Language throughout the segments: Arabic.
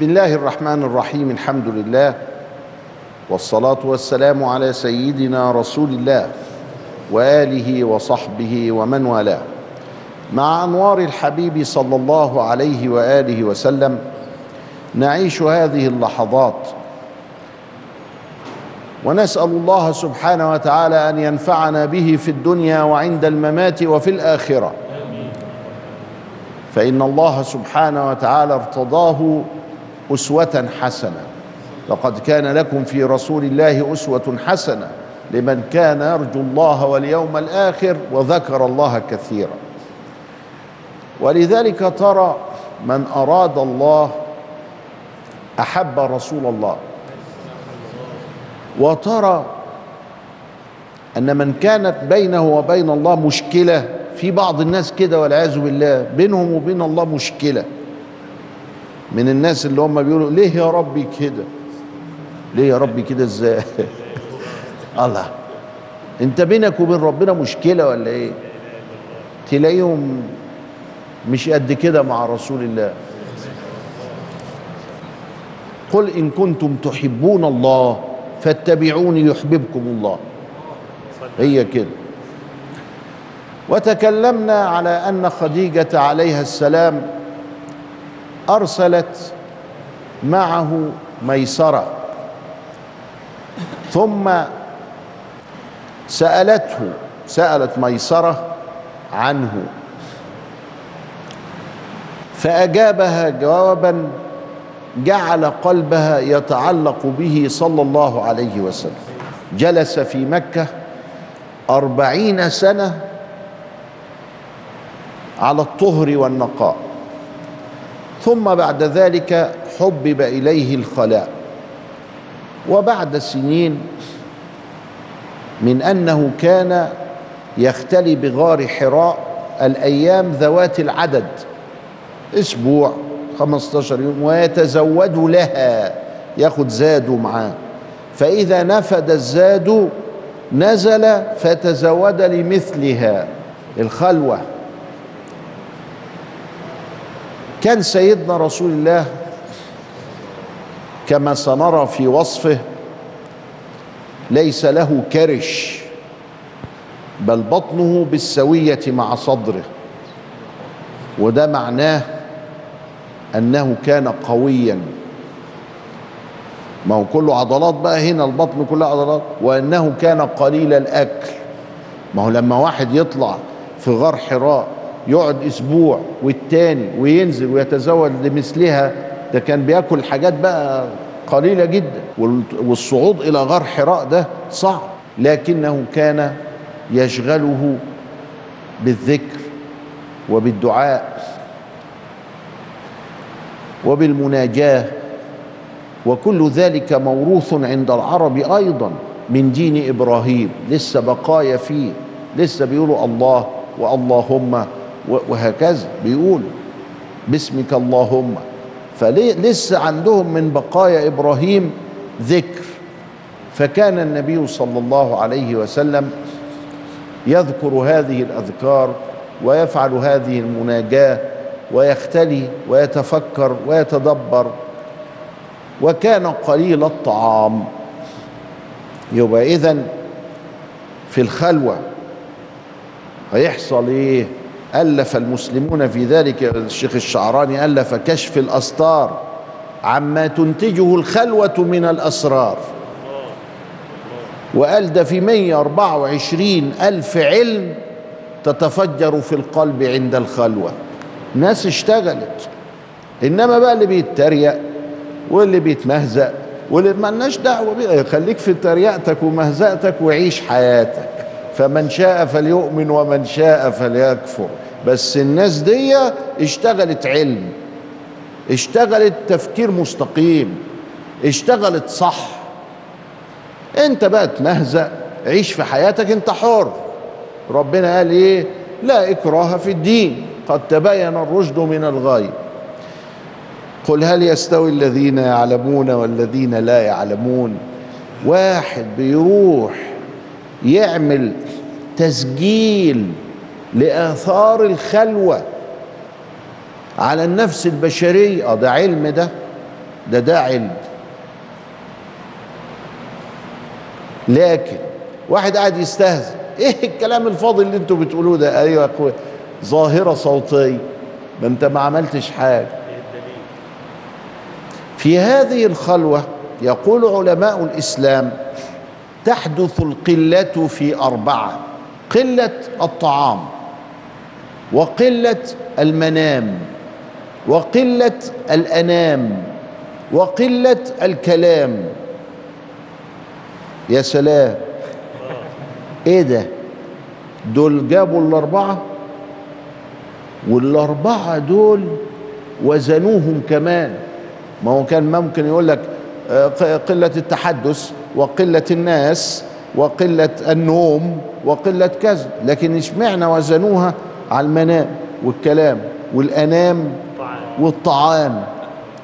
بسم الله الرحمن الرحيم الحمد لله والصلاة والسلام على سيدنا رسول الله وآله وصحبه ومن والاه. مع أنوار الحبيب صلى الله عليه وآله وسلم نعيش هذه اللحظات. ونسأل الله سبحانه وتعالى أن ينفعنا به في الدنيا وعند الممات وفي الآخرة. فإن الله سبحانه وتعالى ارتضاه أسوة حسنة. لقد كان لكم في رسول الله أسوة حسنة لمن كان يرجو الله واليوم الآخر وذكر الله كثيرا. ولذلك ترى من أراد الله أحب رسول الله. وترى أن من كانت بينه وبين الله مشكلة في بعض الناس كده والعياذ بالله بينهم وبين الله مشكلة. من الناس اللي هم بيقولوا ليه يا ربي كده؟ ليه يا ربي كده إزاي؟ الله. انت بينك وبين ربنا مشكلة ولا إيه؟ تلاقيهم مش قد كده مع رسول الله. قل إن كنتم تحبون الله فاتبعوني يحببكم الله. هي كده. وتكلمنا على أن خديجة عليها السلام أرسلت معه ميسرة. ثم سألته سألت ميسرة عنه. فأجابها جوابا جعل قلبها يتعلق به صلى الله عليه وسلم. جلس في مكة أربعين سنة على الطهر والنقاء. ثم بعد ذلك حبب إليه الخلاء. وبعد سنين من أنه كان يختلي بغار حراء الأيام ذوات العدد أسبوع 15 يوم ويتزود لها ياخد زاده معاه. فإذا نفد الزاد نزل فتزود لمثلها الخلوة. كان سيدنا رسول الله كما سنرى في وصفه ليس له كرش بل بطنه بالسوية مع صدره. وده معناه أنه كان قويا. ما هو كله عضلات بقى هنا البطن كلها عضلات وأنه كان قليل الأكل. ما هو لما واحد يطلع في غار حراء يقعد أسبوع والتاني وينزل ويتزود لمثلها ده كان بياكل حاجات بقى قليلة جدا. والصعود إلى غار حراء ده صعب. لكنه كان يشغله بالذكر وبالدعاء وبالمناجاة. وكل ذلك موروث عند العرب أيضا من دين إبراهيم. لسه بقايا فيه لسه بيقولوا الله واللهم وهكذا بيقولوا باسمك اللهم. فلسه عندهم من بقايا إبراهيم ذكر؟ فكان النبي صلى الله عليه وسلم يذكر هذه الأذكار ويفعل هذه المناجاة ويختلي ويتفكر ويتدبر. وكان قليل الطعام. يبقى اذا في الخلوة هيحصل إيه؟ ألف المسلمون في ذلك الشيخ الشعراني ألف كشف الاستار عما تنتجه الخلوة من الأسرار. وقال ده في 124 ألف علم تتفجر في القلب عند الخلوة. ناس اشتغلت. إنما بقى اللي بيتريق واللي بيتمهزأ واللي مالناش دعوة بيه خليك في تريقتك ومهزأتك وعيش حياتك. فمن شاء فليؤمن ومن شاء فليكفر. بس الناس دي اشتغلت علم اشتغلت تفكير مستقيم اشتغلت صح. انت بقى تمهزأ عيش في حياتك انت حر. ربنا قال إيه؟ لا إكراه في الدين. قد تبين الرشد من الغي. قل هل يستوي الذين يعلمون والذين لا يعلمون؟ واحد بيروح يعمل تسجيل لآثار الخلوة على النفس البشرية. آه ده علم ده. ده ده علم. لكن واحد قاعد يستهزئ. إيه الكلام الفاضي اللي أنتوا بتقولوه ده؟ أيوه يا أخويا. ظاهرة صوتية. ما انت ما عملتش حاجة. في هذه الخلوة يقول علماء الإسلام تحدث القلة في أربعة. قلة الطعام وقلة المنام وقلة الأنام وقلة الكلام. يا سلام. إيه ده؟ دول جابوا الأربعة؟ والأربعة دول وزنوهم كمان. ما هو كان ممكن يقول لك آه، قلة التحدث وقلة الناس. وقلة النوم وقلة كذا لكن اشمعنى وزنوها على المنام والكلام والأنام والطعام؟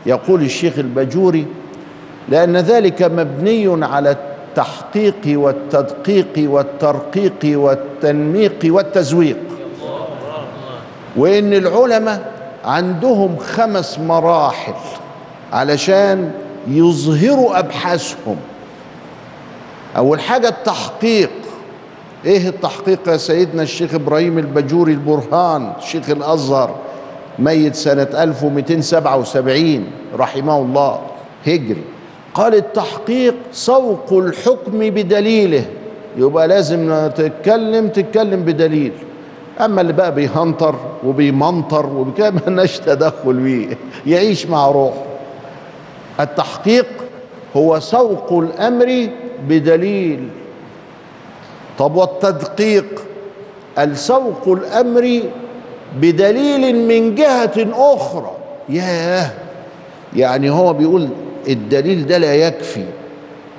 يقول الشيخ البجوري لأن ذلك مبني على التحقيق والتدقيق والترقيق والتنميق والتزويق. وإن العلماء عندهم خمس مراحل علشان يظهروا أبحاثهم. أول حاجة التحقيق. إيه التحقيق يا سيدنا الشيخ إبراهيم البجوري البرهان شيخ الأزهر ميت سنة 1277 رحمه الله هجري. قال التحقيق سوق الحكم بدليله. يبقى لازم تتكلم تتكلم بدليل. أما اللي بقى بيهنطر وبيمنطر وبكده مالناش تدخل بيه. يعيش مع روحه. التحقيق هو سوق الأمر بدليل. طب والتدقيق؟ السوق الأمر بدليل من جهة أخرى. ياه! يعني هو بيقول الدليل ده لا يكفي.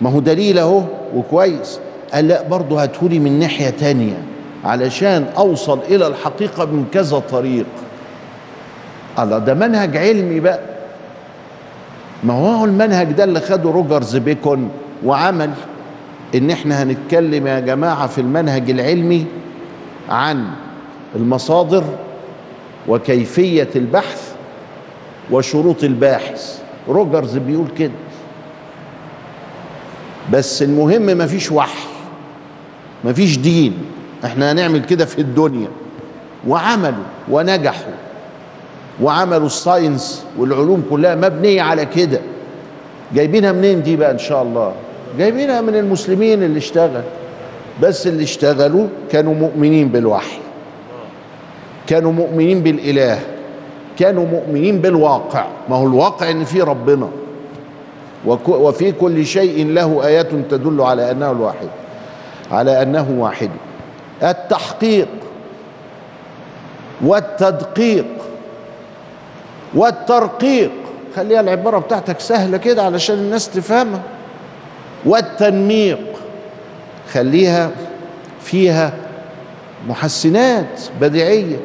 ما هو دليل أهو وكويس. قال لا برضه هاتهولي من ناحية تانية علشان أوصل إلى الحقيقة من كذا طريق. الله ده منهج علمي بقى. ما هو المنهج ده اللي خده روجر بيكون؟ وعمل إن إحنا هنتكلم يا جماعة في المنهج العلمي عن المصادر وكيفية البحث وشروط الباحث. روجر بيقول كده. بس المهم مفيش وحي مفيش دين. إحنا هنعمل كده في الدنيا. وعملوا ونجحوا وعملوا الساينس والعلوم كلها مبنية على كده. جايبينها منين دي بقى إن شاء الله؟ جايبينها من المسلمين اللي اشتغل. بس اللي اشتغلوا كانوا مؤمنين بالوحي. كانوا مؤمنين بالإله. كانوا مؤمنين بالواقع. ما هو الواقع إن في ربنا. وفي كل شيء له ايات تدل على أنه الواحد. على أنه واحد. التحقيق. والتدقيق. والترقيق. خليها العبارة بتاعتك سهلة كده علشان الناس تفهمها. والتنميق خليها فيها محسنات بديعية.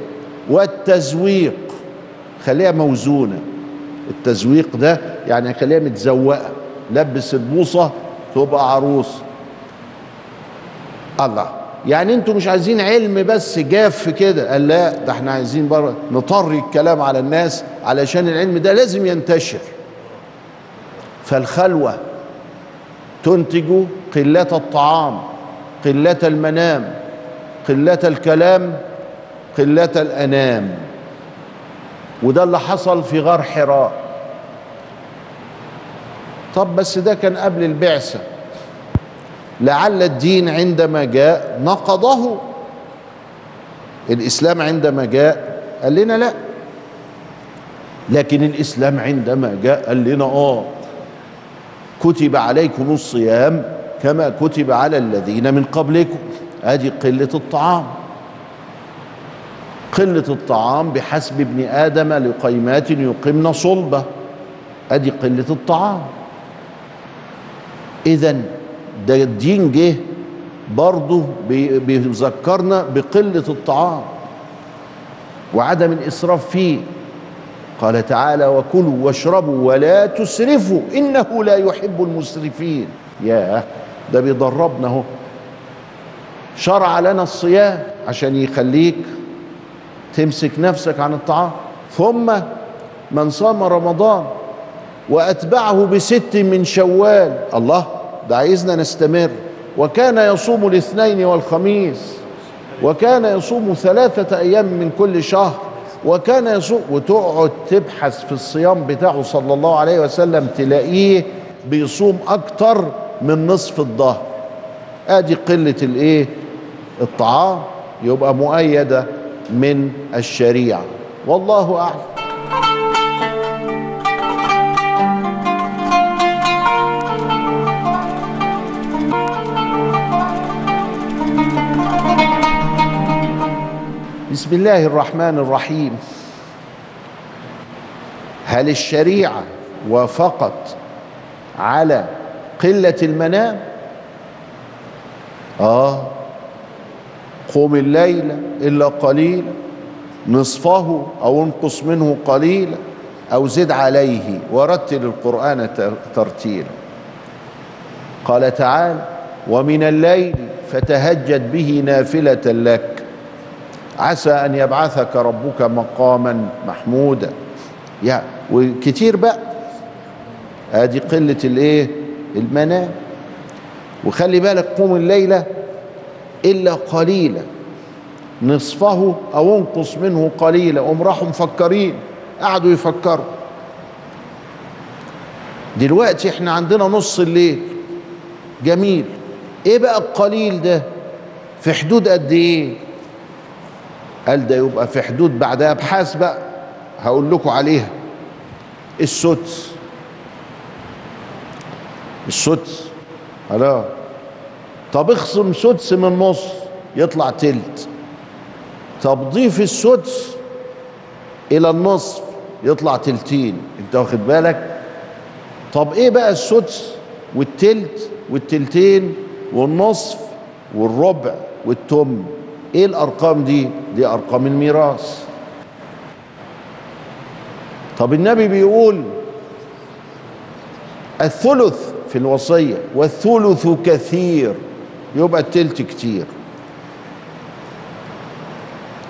والتزويق خليها موزونة. التزويق ده يعني خليها متزوقة. لبس البوصة تبقى عروس. الله. يعني أنتوا مش عايزين علم بس جاف كده. قال لا ده إحنا عايزين بره نطري الكلام على الناس علشان العلم ده لازم ينتشر. فالخلوة تنتج قلة الطعام قلة المنام قلة الكلام قلة الأنام. وده اللي حصل في غار حراء طب بس ده كان قبل البعثة. لعل الدين عندما جاء نقضه. الإسلام عندما جاء قال لنا لا. لكن الإسلام عندما جاء قال لنا آه. كتب عليكم الصيام كما كتب على الذين من قبلكم. ادي قلة الطعام. قلة الطعام بحسب ابن آدم لقيمات يقمن صلبه. ادي قلة الطعام. اذا ده الدين جه برضه بيذكرنا بقلة الطعام وعدم الإسراف فيه. قال تعالى وكلوا واشربوا ولا تسرفوا إنه لا يحب المسرفين. ياه ده بيدربنا أهو. شرع لنا الصيام عشان يخليك تمسك نفسك عن الطعام. ثم من صام رمضان وأتبعه بست من شوال الله ده عايزنا نستمر. وكان يصوم الاثنين والخميس وكان يصوم ثلاثة أيام من كل شهر وكان يصوم وتقعد تبحث في الصيام بتاعه صلى الله عليه وسلم تلاقيه بيصوم أكتر من نصف الظهر. آدي قلة الإيه؟ الطعام يبقى مؤيدة من الشريعة. والله أعلم. بسم الله الرحمن الرحيم. هل الشريعة وافقت على قلة المنام؟ آه. قم الليل إلا قليلا نصفه أو انقص منه قليلا أو زد عليه ورتل القرآن ترتيلا. قال تعالى ومن الليل فتهجد به نافلة لك. عسى أن يبعثك ربك مقاما محمودا. يا وكتير بقى. ادي قلة الإيه؟ المنام. وخلي بالك قوم الليلة إلا قليلا. نصفه أو انقص منه قليلا. هم راحوا مفكرين. قعدوا يفكروا. دلوقتي إحنا عندنا نص الليل. جميل. إيه بقى القليل ده؟ في حدود قد إيه؟ قال ده يبقى في حدود بعد ابحاث بقى. هقول لكم عليها. السدس. السدس. خلاص طب اخصم سدس من نص يطلع تلت. طب ضيف السدس إلى النصف يطلع تلتين. انت واخد بالك؟ طب إيه بقى السدس؟ والتلت والتلتين والنصف والربع والتم. إيه الأرقام دي؟ دي أرقام الميراث. طب النبي بيقول الثلث في الوصية والثلث كثير يبقى التلت كتير.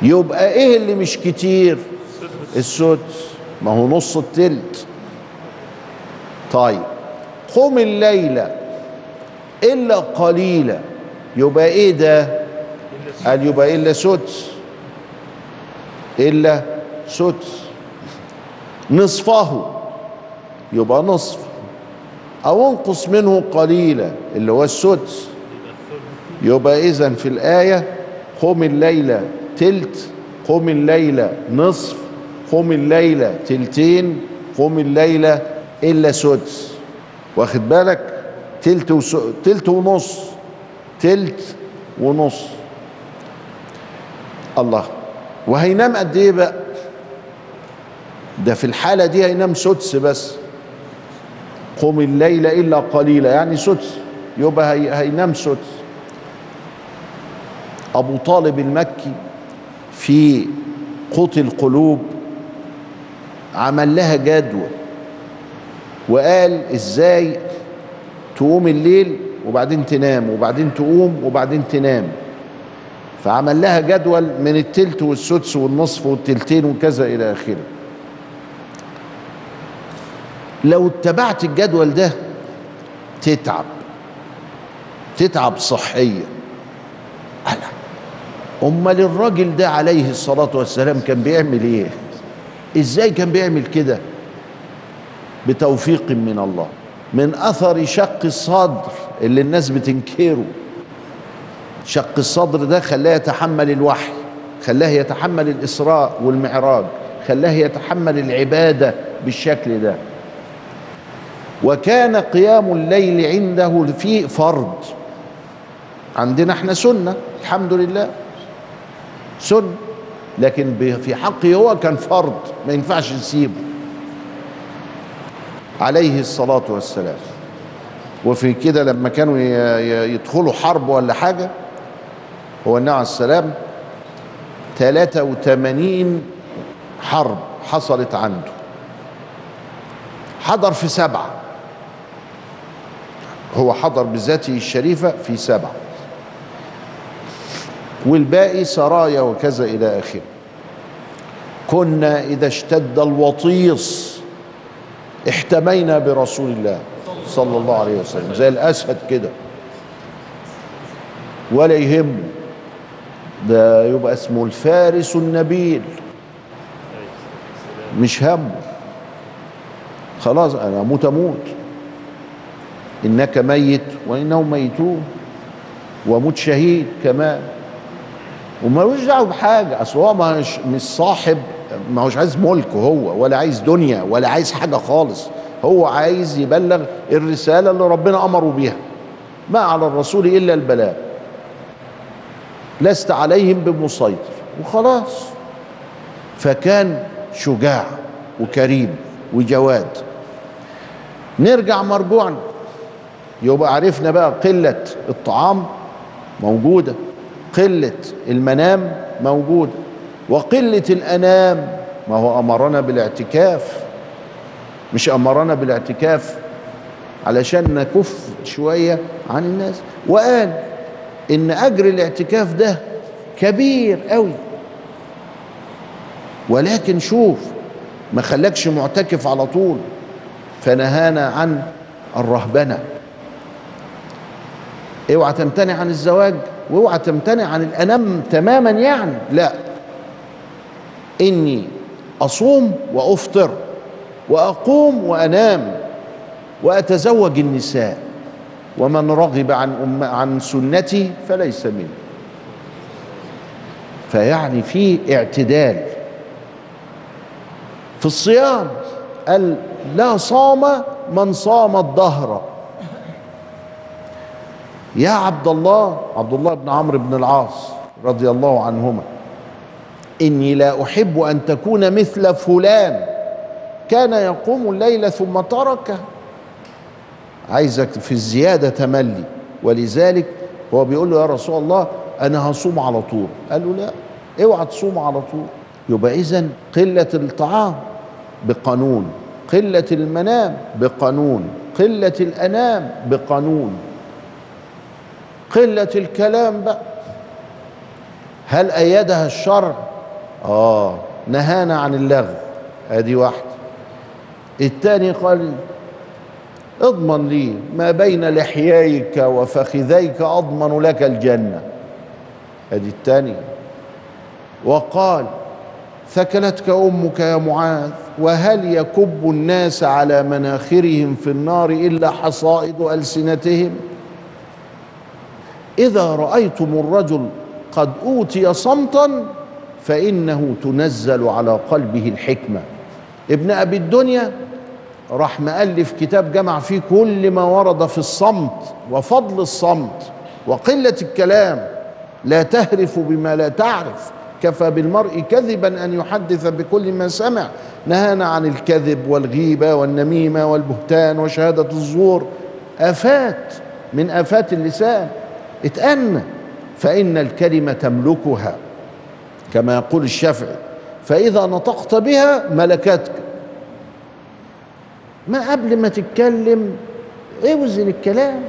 يبقى إيه اللي مش كتير؟ السدس. ما هو نص التلت. طيب قم الليلة إلا قليلا يبقى إيه ده؟ قال يبقى إلا سدس إلا سدس نصفه. يبقى نصف. أو انقص منه قليلا اللي هو السدس يبقى إذا في الآية قم الليلة تلت قم الليلة نصف قم الليلة تلتين قم الليلة إلا سدس واخد بالك؟ تلت وس... تلت ونص. تلت ونص. الله. وهينام قد إيه بقى؟ ده في الحالة دي هينام سدس بس. قم الليل إلا قليلا يعني سدس. يبقى هي هينام سدس. أبو طالب المكي في قوت القلوب عمل لها جدول وقال إزاي تقوم الليل وبعدين تنام وبعدين تقوم وبعدين تنام. فعمل لها جدول من التلت والسدس والنصف والتلتين وكذا إلى آخره. لو اتبعت الجدول ده تتعب تتعب صحيا. أمال الراجل ده عليه الصلاة والسلام كان بيعمل إيه؟ إزاي كان بيعمل كده؟ بتوفيق من الله من أثر شق الصدر اللي الناس بتنكره. شق الصدر ده خلاه يتحمل الوحي خلاه يتحمل الإسراء والمعراج خلاه يتحمل العبادة بالشكل ده. وكان قيام الليل عنده في فرض. عندنا إحنا سنة الحمد لله. سنه لكن في حقه هو كان فرض ما ينفعش نسيبه. عليه الصلاة والسلام. وفي كده لما كانوا يدخلوا حرب ولا حاجة هو النبي عليه السلام 83 حرب حصلت عنده. حضر في سبعة. هو حضر بذاته الشريفة في سبعة. والباقي سرايا وكذا إلى آخره. كنا إذا اشتد الوطيس احتمينا برسول الله صلى الله عليه وسلم. زي الأسد كده. ولا يهمه. ده يبقى اسمه الفارس النبيل. مش همه خلاص أنا أموت أموت. إنك ميت وإنهم ميتون. وأموت شهيد كمان. ومالوش دعوة بحاجة. أصل هو مش مش صاحب ما هوش عايز ملك هو ولا عايز دنيا ولا عايز حاجة خالص. هو عايز يبلغ الرسالة اللي ربنا أمره بيها. ما على الرسول إلا البلاغ. لست عليهم بمسيطر. وخلاص. فكان شجاع وكريم وجواد. نرجع مرجوعا يبقى عرفنا بقى قلة الطعام موجودة قلة المنام موجودة وقلة الأنام. ما هو أمرنا بالاعتكاف. مش أمرنا بالاعتكاف علشان نكف شوية عن الناس. وقال إن أجر الاعتكاف ده كبير قوي ولكن شوف ما خلاكش معتكف على طول فنهانا عن الرهبنة. اوعى تمتنع عن الزواج وأوعى تمتنع عن الانام تماما يعني. لا. إني أصوم وأفطر وأقوم وأنام وأتزوج النساء. ومن رغب عن أم عن سنتي فليس مني. فيعني في اعتدال. في الصيام قال لا صام من صام الدهر. يا عبد الله عبد الله بن عمرو بن العاص رضي الله عنهما إني لا أحب أن تكون مثل فلان. كان يقوم الليل ثم تركه. عايزك في الزياده تملي. ولذلك هو بيقول له يا رسول الله أنا هصوم على طول. قال له لا اوعى تصوم على طول. يبقى اذا قلة الطعام بقانون قلة المنام بقانون قلة الأنام بقانون. قلة الكلام بقى. هل أيدها الشرع؟ آه نهانا عن اللغو. أدي واحدة. الثاني قال اضمن لي ما بين لحييك وفخذيك أضمن لك الجنة. أدي الثاني. وقال ثكلتك أمك يا معاذ وهل يكب الناس على مناخرهم في النار إلا حصائد ألسنتهم؟ إذا رأيتم الرجل قد أوتي صمتا فإنه تنزل على قلبه الحكمة. ابن أبي الدنيا راح مؤلف كتاب جمع فيه كل ما ورد في الصمت وفضل الصمت وقلة الكلام. لا تهرف بما لا تعرف. كفى بالمرء كذبا أن يحدث بكل ما سمع. نهانا عن الكذب والغيبة والنميمة والبهتان وشهادة الزور. آفات من آفات اللسان. اتأنى فإن الكلمة تملكها. كما يقول الشافعي فإذا نطقت بها ملكتك. ما قبل ما تتكلم اوزن الكلام.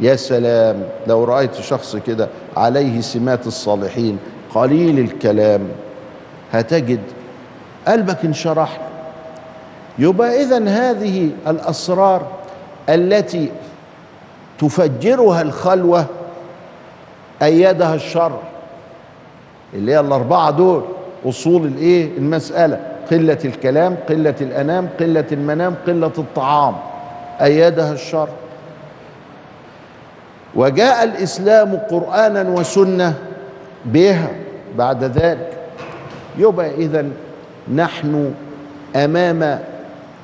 يا سلام لو رأيت شخص كده عليه سمات الصالحين قليل الكلام هتجد قلبك انشرح. يبقى إذا هذه الأسرار التي تفجرها الخلوة أيدها الشرع اللي هي الأربعة دول أصول الإيه؟ المسألة. قلة الكلام قلة الأنام قلة المنام قلة الطعام. أيدها الشرع وجاء الإسلام قرآنا وسنة بها بعد ذلك. يبقى إذا نحن أمام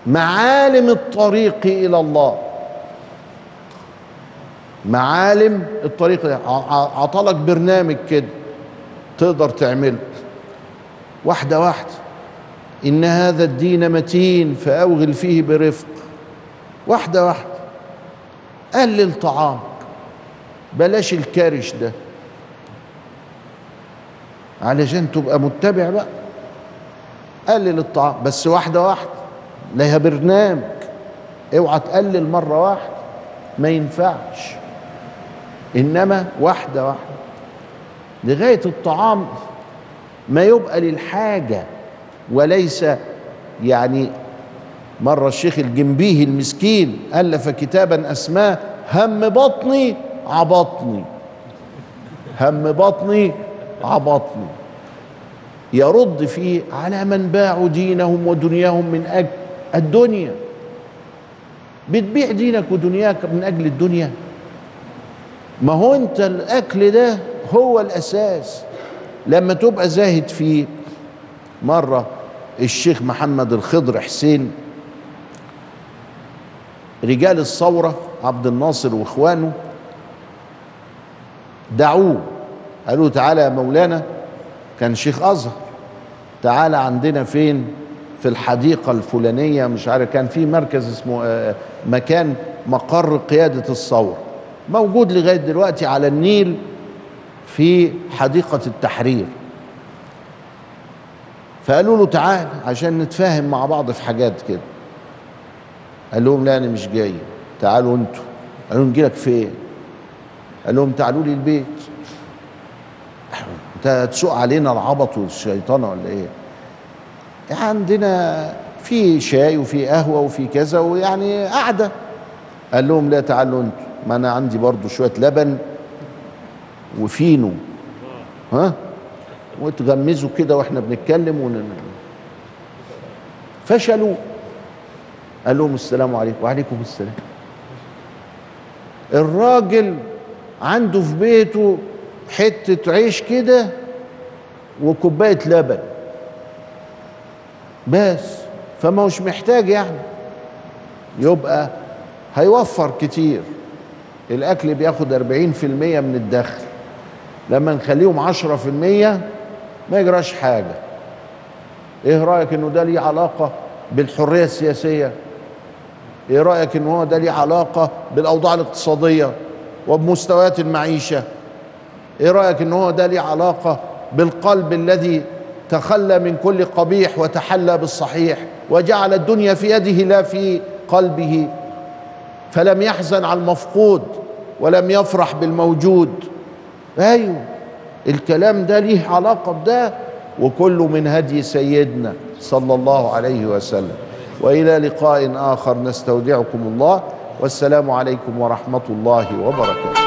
معالم الطريق إلى الله. معالم الطريق عطلك برنامج كده تقدر تعمله. واحدة واحدة. إن هذا الدين متين فأوغل فيه برفق. واحدة واحدة. قلل طعامك. بلاش الكارش ده. علشان تبقى متبع بقى. قلل الطعام. بس واحدة واحدة. لها برنامج اوعى تقلل مرة واحدة. ما ينفعش. إنما واحدة واحدة. لغاية الطعام ما يبقى للحاجة. وليس يعني مرة الشيخ الجنبيهي المسكين ألف كتابا أسماه هم بطني عبطني. هم بطني عبطني. يرد فيه على من باعوا دينهم ودنياهم من أجل الدنيا. بتبيع دينك ودنياك من أجل الدنيا. ما هو أنت الأكل ده هو الأساس. لما تبقى زاهد فيه مرة الشيخ محمد الخضر حسين رجال الثورة عبد الناصر واخوانه دعوه قالوا تعالى يا مولانا كان شيخ أزهر تعالى عندنا فين؟ في الحديقة الفلانية مش عارف كان في مركز اسمه آه، مكان مقر قيادة الثورة موجود لغاية دلوقتي على النيل في حديقة التحرير. فقالوا له تعال عشان نتفاهم مع بعض في حاجات كده. قال لهم لا أنا مش جاي. تعالوا أنتوا. قالوا نجي لك فين؟ قال لهم تعالوا لي البيت. أنت هتسوق علينا العبط والشيطانه ولا إيه؟ عندنا في شاي وفي قهوة وفي كذا ويعني قعده قال لهم لا تعالوا أنتوا. ما أنا عندي برضو شوية لبن وفينو. ها؟ وتغمزوا كده وإحنا بنتكلم ون... فشلوا. قال لهم السلام عليكم. وعليكم السلام. الراجل عنده في بيته حتة عيش كده وكوباية لبن. بس. فما هوش محتاج يعني. يبقى هيوفر كتير. الأكل بياخد 40% من الدخل. لما نخليهم 10% ما يجراش حاجة. إيه رأيك إنه ده ليه علاقة بالحرية السياسية؟ إيه رأيك ان هو ده ليه علاقة بالأوضاع الاقتصادية وبمستويات المعيشة؟ إيه رأيك ان هو ده ليه علاقة بالقلب الذي تخلى من كل قبيح وتحلى بالصحيح وجعل الدنيا في يده لا في قلبه؟ فلم يحزن على المفقود ولم يفرح بالموجود. أيوه. الكلام ده ليه علاقة بده وكله من هدي سيدنا صلى الله عليه وسلم. وإلى لقاء آخر. نستودعكم الله. والسلام عليكم ورحمة الله وبركاته.